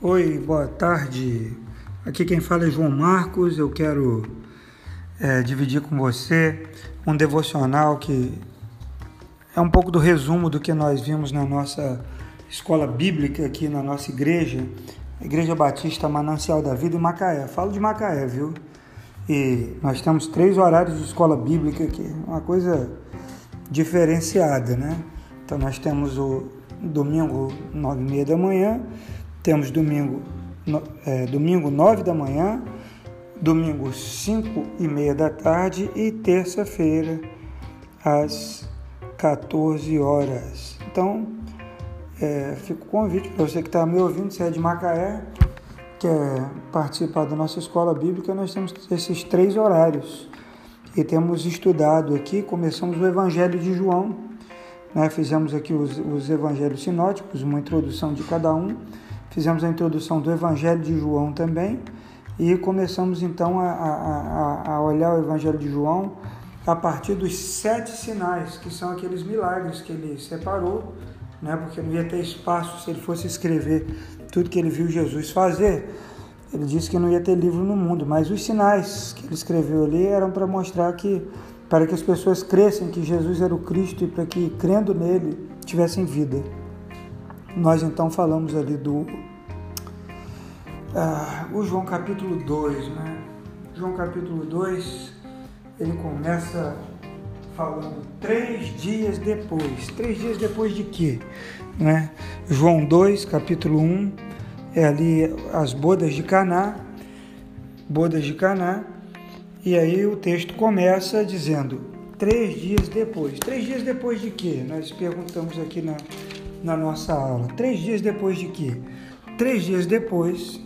Oi, boa tarde. Aqui quem fala é João Marcos. Eu quero é, dividir com você um devocional que é um pouco do resumo do que nós vimos na nossa escola bíblica aqui na nossa igreja, Igreja Batista Manancial da Vida em Macaé. Falo de Macaé, viu? E nós temos três horários de escola bíblica aqui, uma coisa diferenciada, né? Então nós temos o domingo nove e meia da manhã temos domingo, é, domingo 9 da manhã, domingo 5 e meia da tarde e terça-feira às 14 horas. Então, é, fica o convite para você que está me ouvindo, se é de Macaé, quer participar da nossa escola bíblica, nós temos esses três horários. E temos estudado aqui, começamos o Evangelho de João, né? fizemos aqui os, os evangelhos sinóticos, uma introdução de cada um Fizemos a introdução do Evangelho de João também e começamos então a, a, a olhar o Evangelho de João a partir dos sete sinais, que são aqueles milagres que ele separou, né? porque não ia ter espaço se ele fosse escrever tudo que ele viu Jesus fazer. Ele disse que não ia ter livro no mundo, mas os sinais que ele escreveu ali eram para mostrar que, para que as pessoas crescem que Jesus era o Cristo e para que, crendo nele, tivessem vida. Nós então falamos ali do ah, o João capítulo 2, né? João capítulo 2, ele começa falando três dias depois. Três dias depois de quê? Né? João 2, capítulo 1, é ali as bodas de Caná, bodas de Caná, e aí o texto começa dizendo três dias depois. Três dias depois de quê? Nós perguntamos aqui na, na nossa aula. Três dias depois de quê? Três dias depois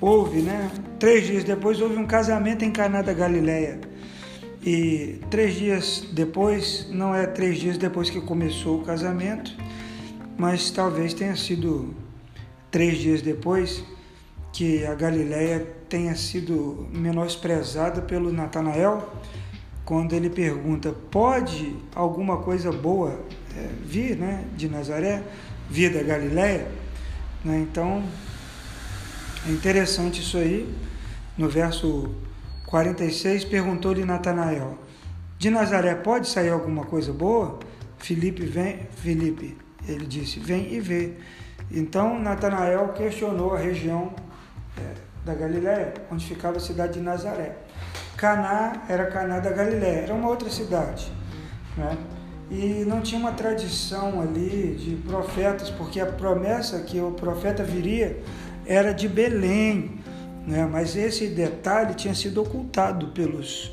houve, né? Três dias depois houve um casamento em Caná da Galileia. E três dias depois, não é três dias depois que começou o casamento, mas talvez tenha sido três dias depois que a Galileia tenha sido menosprezada pelo Natanael, quando ele pergunta: pode alguma coisa boa é, vir, né, de Nazaré, vir da Galileia? Né? Então é interessante isso aí. No verso 46, perguntou-lhe Natanael: De Nazaré pode sair alguma coisa boa? Filipe vem, Filipe, ele disse: Vem e vê. Então Natanael questionou a região é, da Galiléia, onde ficava a cidade de Nazaré. Caná era Caná da Galiléia, era uma outra cidade, né? E não tinha uma tradição ali de profetas, porque a promessa que o profeta viria era de Belém, né? mas esse detalhe tinha sido ocultado pelos,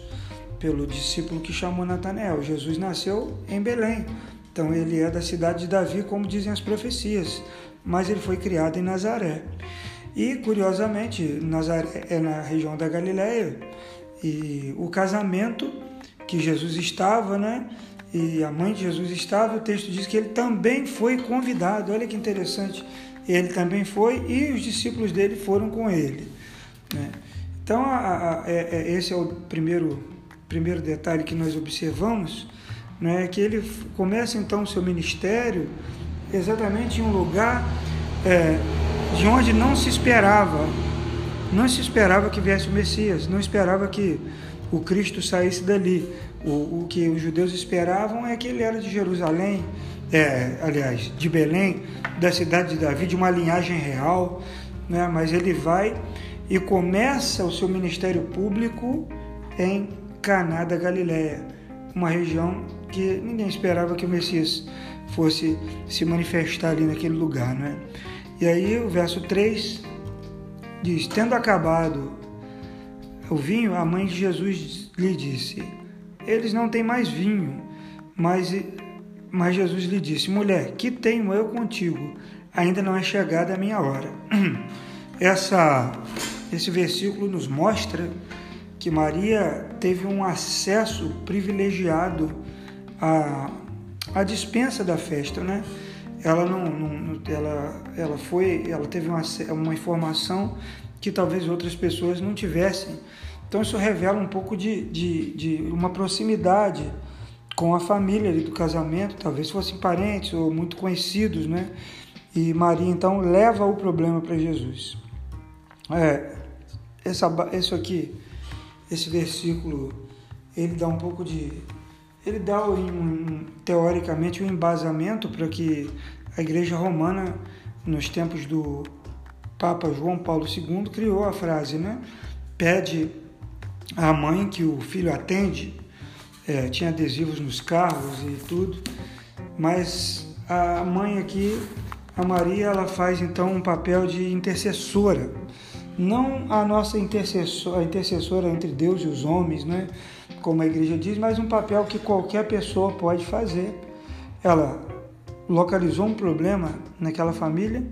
pelo discípulo que chamou Natanael. Jesus nasceu em Belém, então ele é da cidade de Davi, como dizem as profecias, mas ele foi criado em Nazaré. E curiosamente, Nazaré é na região da Galiléia e o casamento que Jesus estava, né? E a mãe de Jesus estava, o texto diz que ele também foi convidado. Olha que interessante ele também foi e os discípulos dele foram com ele. Né? Então, a, a, é, é, esse é o primeiro, primeiro detalhe que nós observamos, né? que ele começa então o seu ministério exatamente em um lugar é, de onde não se esperava, não se esperava que viesse o Messias, não esperava que o Cristo saísse dali. O, o que os judeus esperavam é que ele era de Jerusalém, é, aliás, de Belém, da cidade de Davi, de uma linhagem real, né? mas ele vai e começa o seu ministério público em Caná da Galileia, uma região que ninguém esperava que o Messias fosse se manifestar ali naquele lugar. Né? E aí o verso 3 diz: Tendo acabado o vinho, a mãe de Jesus lhe disse: Eles não têm mais vinho. Mas mas Jesus lhe disse: Mulher, que tenho eu contigo? Ainda não é chegada a minha hora. Essa, esse versículo nos mostra que Maria teve um acesso privilegiado à, à dispensa da festa, né? Ela não, não ela, ela foi, ela teve uma, uma informação que talvez outras pessoas não tivessem. Então isso revela um pouco de, de, de uma proximidade com a família ali do casamento, talvez fossem parentes ou muito conhecidos, né? E Maria então leva o problema para Jesus. É, essa, isso aqui, esse versículo, ele dá um pouco de. Ele dá, um, teoricamente, um embasamento para que a Igreja Romana, nos tempos do Papa João Paulo II, criou a frase, né? Pede à mãe que o filho atende, é, tinha adesivos nos carros e tudo, mas a mãe aqui, a Maria, ela faz então um papel de intercessora não a nossa intercessora, a intercessora entre Deus e os homens, né? como a igreja diz, mas um papel que qualquer pessoa pode fazer. Ela localizou um problema naquela família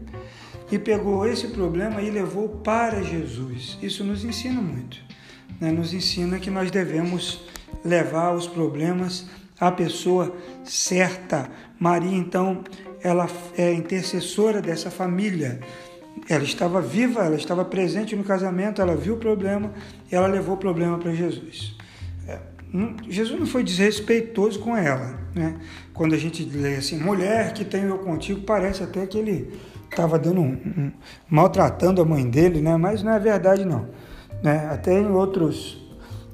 e pegou esse problema e levou para Jesus. Isso nos ensina muito. Né? Nos ensina que nós devemos levar os problemas à pessoa certa. Maria, então, ela é intercessora dessa família ela estava viva, ela estava presente no casamento, ela viu o problema e ela levou o problema para Jesus. É, Jesus não foi desrespeitoso com ela. Né? Quando a gente lê assim, mulher que tem eu contigo, parece até que ele estava dando um, um, maltratando a mãe dele, né? mas não é verdade não. Né? Até em outros,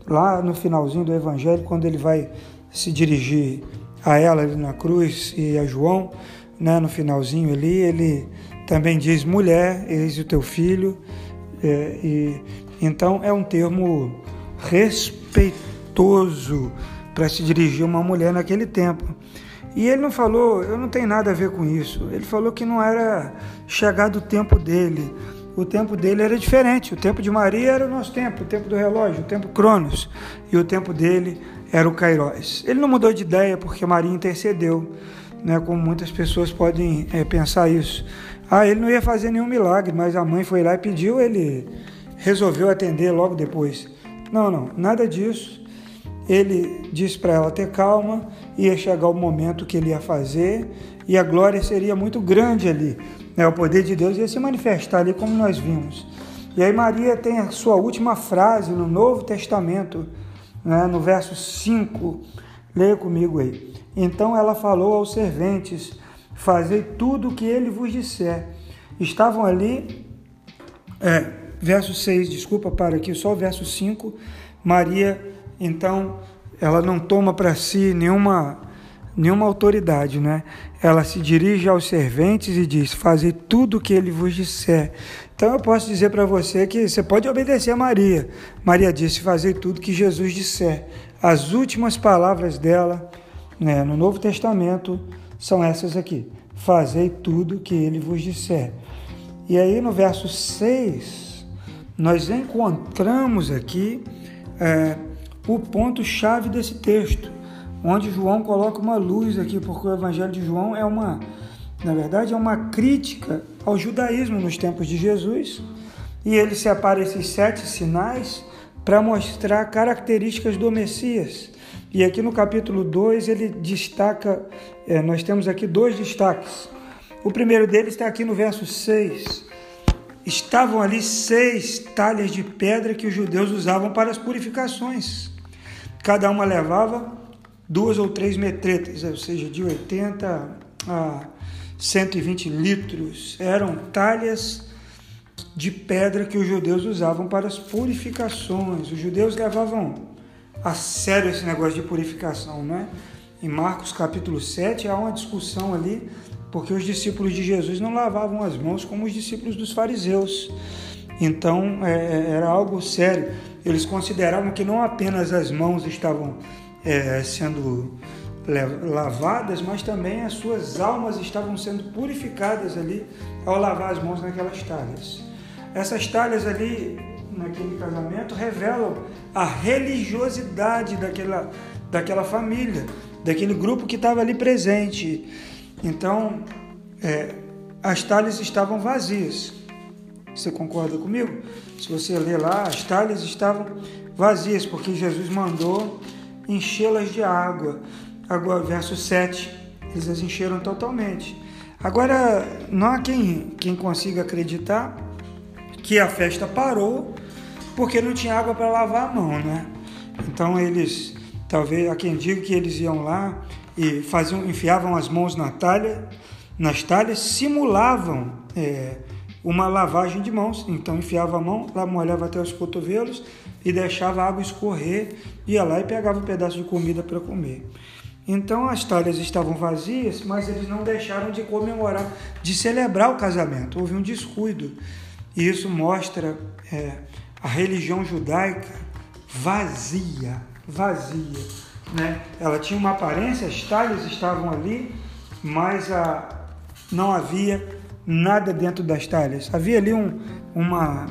lá no finalzinho do Evangelho, quando ele vai se dirigir a ela ali na cruz e a João, né? no finalzinho ali, ele também diz mulher, eis o teu filho. É, e, então é um termo respeitoso para se dirigir a uma mulher naquele tempo. E ele não falou, eu não tenho nada a ver com isso. Ele falou que não era chegado o tempo dele. O tempo dele era diferente. O tempo de Maria era o nosso tempo, o tempo do relógio, o tempo Cronos. E o tempo dele era o Kairos. Ele não mudou de ideia porque Maria intercedeu, né, como muitas pessoas podem é, pensar isso. Ah, ele não ia fazer nenhum milagre, mas a mãe foi lá e pediu, ele resolveu atender logo depois. Não, não, nada disso. Ele disse para ela ter calma, ia chegar o momento que ele ia fazer e a glória seria muito grande ali. Né? O poder de Deus ia se manifestar ali, como nós vimos. E aí, Maria tem a sua última frase no Novo Testamento, né? no verso 5. Leia comigo aí. Então ela falou aos serventes fazei tudo o que ele vos disser. Estavam ali, é, verso 6, desculpa, para aqui, só o verso 5. Maria, então, ela não toma para si nenhuma, nenhuma autoridade, né? Ela se dirige aos serventes e diz: Fazei tudo o que ele vos disser. Então eu posso dizer para você que você pode obedecer a Maria. Maria disse: Fazei tudo que Jesus disser. As últimas palavras dela né, no Novo Testamento são essas aqui: Fazei tudo o que ele vos disser. E aí no verso 6, nós encontramos aqui é, o ponto-chave desse texto, onde João coloca uma luz aqui, porque o Evangelho de João é uma, na verdade, é uma crítica ao judaísmo nos tempos de Jesus, e ele separa esses sete sinais para mostrar características do Messias. E aqui no capítulo 2 ele destaca, é, nós temos aqui dois destaques. O primeiro deles está aqui no verso 6. Estavam ali seis talhas de pedra que os judeus usavam para as purificações. Cada uma levava duas ou três metretas, ou seja, de 80 a 120 litros. Eram talhas de pedra que os judeus usavam para as purificações. Os judeus levavam a sério esse negócio de purificação, não é? Em Marcos capítulo 7 há uma discussão ali, porque os discípulos de Jesus não lavavam as mãos como os discípulos dos fariseus. Então é, é era algo sério. Eles consideravam que não apenas as mãos estavam é, sendo lavadas, mas também as suas almas estavam sendo purificadas ali ao lavar as mãos naquelas talhas. Essas talhas ali naquele casamento revelam a religiosidade daquela, daquela família, daquele grupo que estava ali presente. Então, é, as talhas estavam vazias. Você concorda comigo? Se você ler lá, as talhas estavam vazias, porque Jesus mandou enchê-las de água. Agora, verso 7, eles as encheram totalmente. Agora, não há quem, quem consiga acreditar que a festa parou porque não tinha água para lavar a mão, né? Então eles, talvez há quem diga que eles iam lá e faziam, enfiavam as mãos na talha, nas talhas simulavam é, uma lavagem de mãos. Então enfiava a mão, lá molhava até os cotovelos e deixava a água escorrer, ia lá e pegava um pedaço de comida para comer. Então as talhas estavam vazias, mas eles não deixaram de comemorar, de celebrar o casamento. Houve um descuido. E isso mostra é, a religião judaica vazia, vazia. Né? Ela tinha uma aparência, as talhas estavam ali, mas a, não havia nada dentro das talhas. Havia ali um, uma,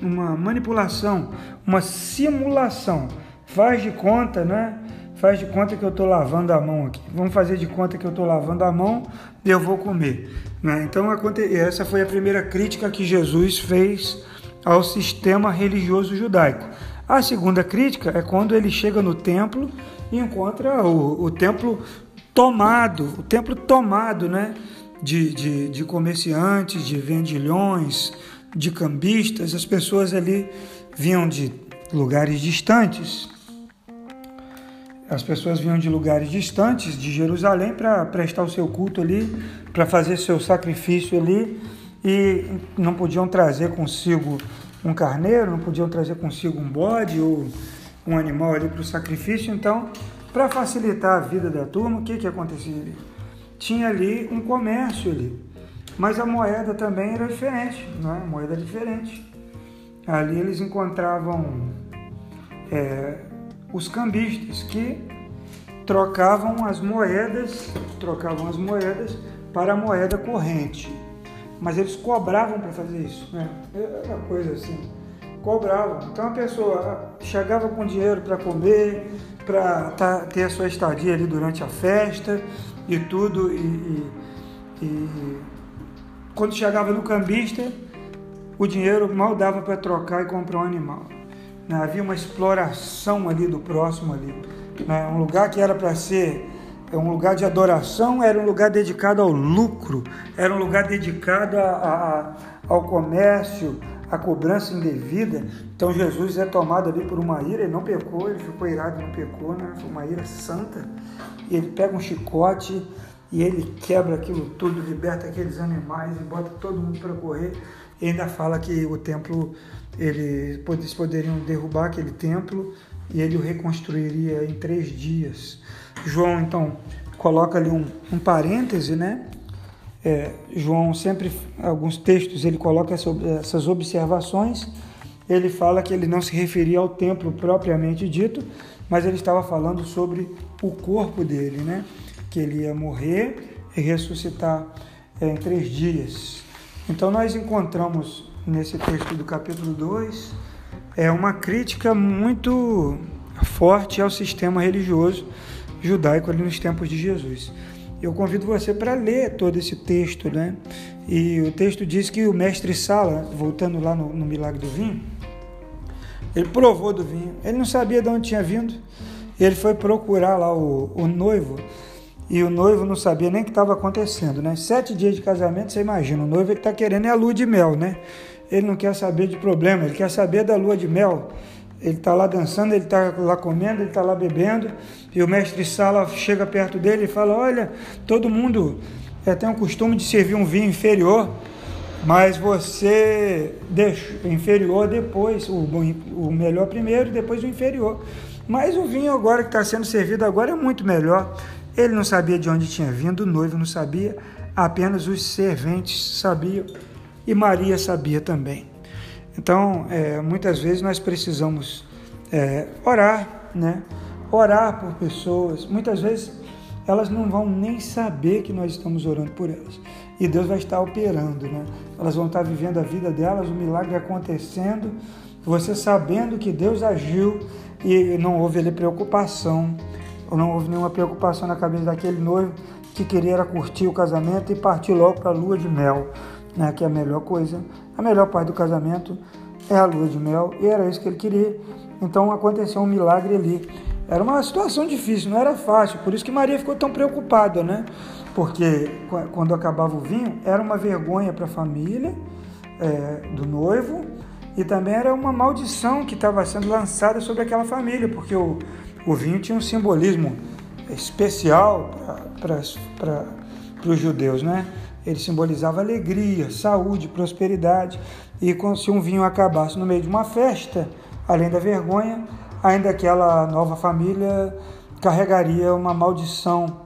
uma manipulação, uma simulação. Faz de conta, né? faz de conta que eu estou lavando a mão aqui. Vamos fazer de conta que eu estou lavando a mão e eu vou comer. Né? Então, essa foi a primeira crítica que Jesus fez ao sistema religioso judaico. A segunda crítica é quando ele chega no templo e encontra o, o templo tomado, o templo tomado, né? De, de, de comerciantes, de vendilhões, de cambistas, as pessoas ali vinham de lugares distantes, as pessoas vinham de lugares distantes de Jerusalém para prestar o seu culto ali, para fazer seu sacrifício ali, e não podiam trazer consigo um carneiro, não podiam trazer consigo um bode ou um animal ali para o sacrifício. Então, para facilitar a vida da turma, o que, que acontecia ali? Tinha ali um comércio ali, mas a moeda também era diferente, não é? A moeda diferente. Ali eles encontravam é, os cambistas que trocavam as moedas, trocavam as moedas para a moeda corrente. Mas eles cobravam para fazer isso, né? Era coisa assim, cobravam. Então a pessoa chegava com dinheiro para comer, para tá, ter a sua estadia ali durante a festa e tudo, e, e, e quando chegava no cambista, o dinheiro mal dava para trocar e comprar um animal. Né? Havia uma exploração ali do próximo ali. Né? Um lugar que era para ser é um lugar de adoração, era um lugar dedicado ao lucro, era um lugar dedicado a, a, ao comércio, à cobrança indevida. Então Jesus é tomado ali por uma ira, ele não pecou, ele ficou irado, não pecou, né? foi uma ira santa. E ele pega um chicote e ele quebra aquilo tudo, liberta aqueles animais e bota todo mundo para correr. E ainda fala que o templo ele, eles poderiam derrubar aquele templo e ele o reconstruiria em três dias. João, então, coloca ali um, um parêntese, né? É, João sempre, alguns textos, ele coloca essas observações. Ele fala que ele não se referia ao templo propriamente dito, mas ele estava falando sobre o corpo dele, né? Que ele ia morrer e ressuscitar é, em três dias. Então nós encontramos nesse texto do capítulo 2 é uma crítica muito forte ao sistema religioso judaico ali nos tempos de Jesus. Eu convido você para ler todo esse texto, né? E o texto diz que o mestre Sala, voltando lá no, no milagre do vinho, ele provou do vinho. Ele não sabia de onde tinha vindo. Ele foi procurar lá o, o noivo e o noivo não sabia nem o que estava acontecendo, né? Sete dias de casamento, você imagina, o noivo está querendo é a lua de mel, né? ele não quer saber de problema, ele quer saber da lua de mel. Ele está lá dançando, ele está lá comendo, ele está lá bebendo, e o mestre de sala chega perto dele e fala: Olha, todo mundo é, tem o costume de servir um vinho inferior, mas você deixa inferior depois, o, o melhor primeiro depois o inferior. Mas o vinho agora que está sendo servido agora é muito melhor. Ele não sabia de onde tinha vindo, o noivo não sabia, apenas os serventes sabiam e Maria sabia também. Então, é, muitas vezes nós precisamos é, orar, né? Orar por pessoas. Muitas vezes elas não vão nem saber que nós estamos orando por elas. E Deus vai estar operando, né? Elas vão estar vivendo a vida delas, o milagre acontecendo, você sabendo que Deus agiu e não houve ali preocupação, ou não houve nenhuma preocupação na cabeça daquele noivo que queria curtir o casamento e partir logo para a lua de mel né, que é a melhor coisa, a melhor parte do casamento é a lua de mel, e era isso que ele queria. Então aconteceu um milagre ali. Era uma situação difícil, não era fácil, por isso que Maria ficou tão preocupada, né? Porque quando acabava o vinho, era uma vergonha para a família é, do noivo e também era uma maldição que estava sendo lançada sobre aquela família, porque o, o vinho tinha um simbolismo especial para os judeus, né? Ele simbolizava alegria, saúde, prosperidade. E se um vinho acabasse no meio de uma festa, além da vergonha, ainda aquela nova família carregaria uma maldição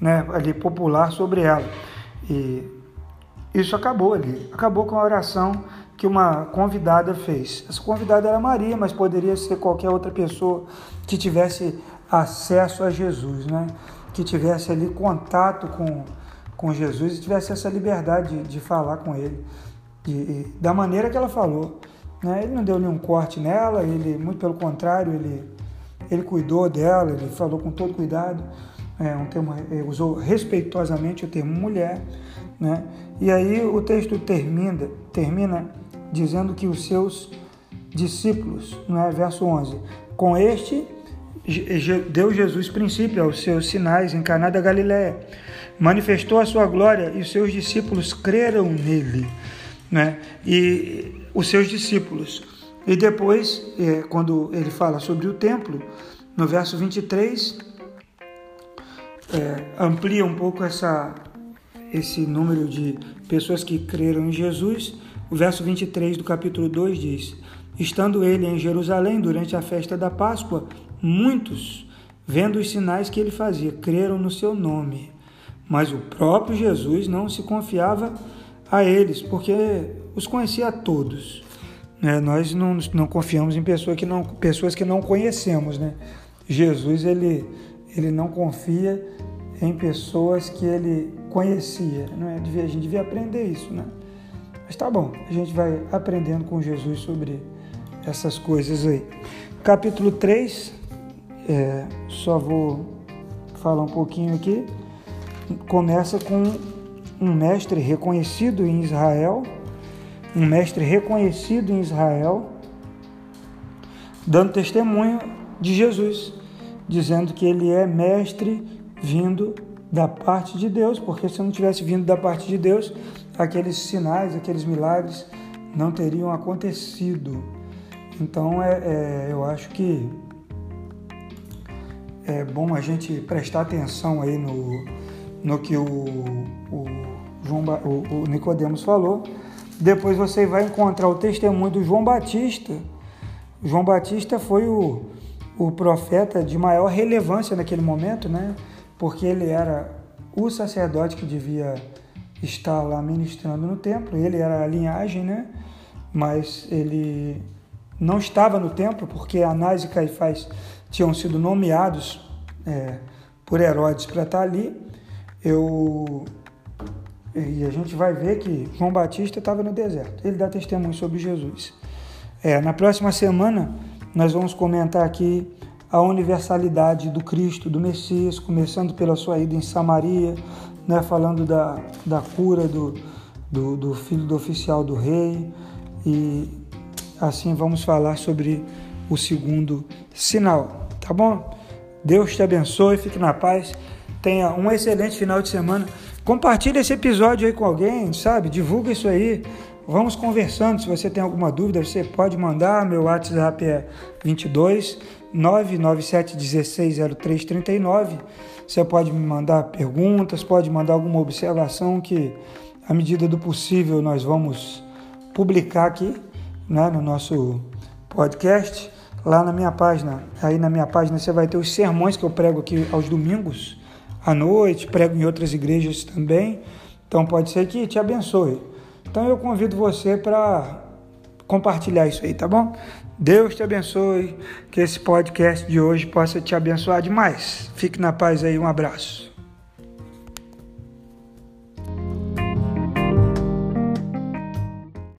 né, ali popular sobre ela. E isso acabou ali. Acabou com a oração que uma convidada fez. Essa convidada era Maria, mas poderia ser qualquer outra pessoa que tivesse acesso a Jesus, né? que tivesse ali contato com, com Jesus e tivesse essa liberdade de, de falar com ele, de, da maneira que ela falou. Né? Ele não deu nenhum corte nela, ele, muito pelo contrário, ele, ele cuidou dela, ele falou com todo cuidado, é, um termo, usou respeitosamente o termo mulher. Né? E aí o texto termina, termina dizendo que os seus discípulos, não é? verso 11, com este deu Jesus princípio aos seus sinais em da Galiléia, manifestou a sua glória e os seus discípulos creram nele, né? E os seus discípulos. E depois, é, quando ele fala sobre o templo, no verso 23, é, amplia um pouco essa, esse número de pessoas que creram em Jesus. O verso 23 do capítulo 2 diz: Estando ele em Jerusalém durante a festa da Páscoa, Muitos, vendo os sinais que ele fazia, creram no seu nome. Mas o próprio Jesus não se confiava a eles, porque os conhecia a todos. Né? Nós não, não confiamos em pessoas que não, pessoas que não conhecemos. Né? Jesus ele, ele não confia em pessoas que ele conhecia. Não é? A gente devia aprender isso. Né? Mas tá bom, a gente vai aprendendo com Jesus sobre essas coisas aí. Capítulo 3, é, só vou falar um pouquinho aqui. Começa com um mestre reconhecido em Israel, um mestre reconhecido em Israel, dando testemunho de Jesus, dizendo que ele é mestre vindo da parte de Deus, porque se não tivesse vindo da parte de Deus, aqueles sinais, aqueles milagres não teriam acontecido. Então, é, é eu acho que é bom a gente prestar atenção aí no, no que o, o, João, o, o Nicodemos falou. Depois você vai encontrar o testemunho do João Batista. João Batista foi o, o profeta de maior relevância naquele momento, né? Porque ele era o sacerdote que devia estar lá ministrando no templo. Ele era a linhagem, né? Mas ele não estava no templo porque Anás e Caifás tinham sido nomeados é, por Herodes para estar ali, eu e a gente vai ver que João Batista estava no deserto. Ele dá testemunho sobre Jesus. É, na próxima semana nós vamos comentar aqui a universalidade do Cristo, do Messias, começando pela sua ida em Samaria, né, falando da, da cura do, do, do filho do oficial do rei e assim vamos falar sobre o segundo sinal. Tá bom? Deus te abençoe, fique na paz. Tenha um excelente final de semana. Compartilhe esse episódio aí com alguém, sabe? Divulga isso aí. Vamos conversando. Se você tem alguma dúvida, você pode mandar. Meu WhatsApp é 22 997 16 0339. Você pode me mandar perguntas, pode mandar alguma observação que, à medida do possível, nós vamos publicar aqui né, no nosso podcast lá na minha página. Aí na minha página você vai ter os sermões que eu prego aqui aos domingos à noite, prego em outras igrejas também. Então pode ser que te abençoe. Então eu convido você para compartilhar isso aí, tá bom? Deus te abençoe, que esse podcast de hoje possa te abençoar demais. Fique na paz aí, um abraço.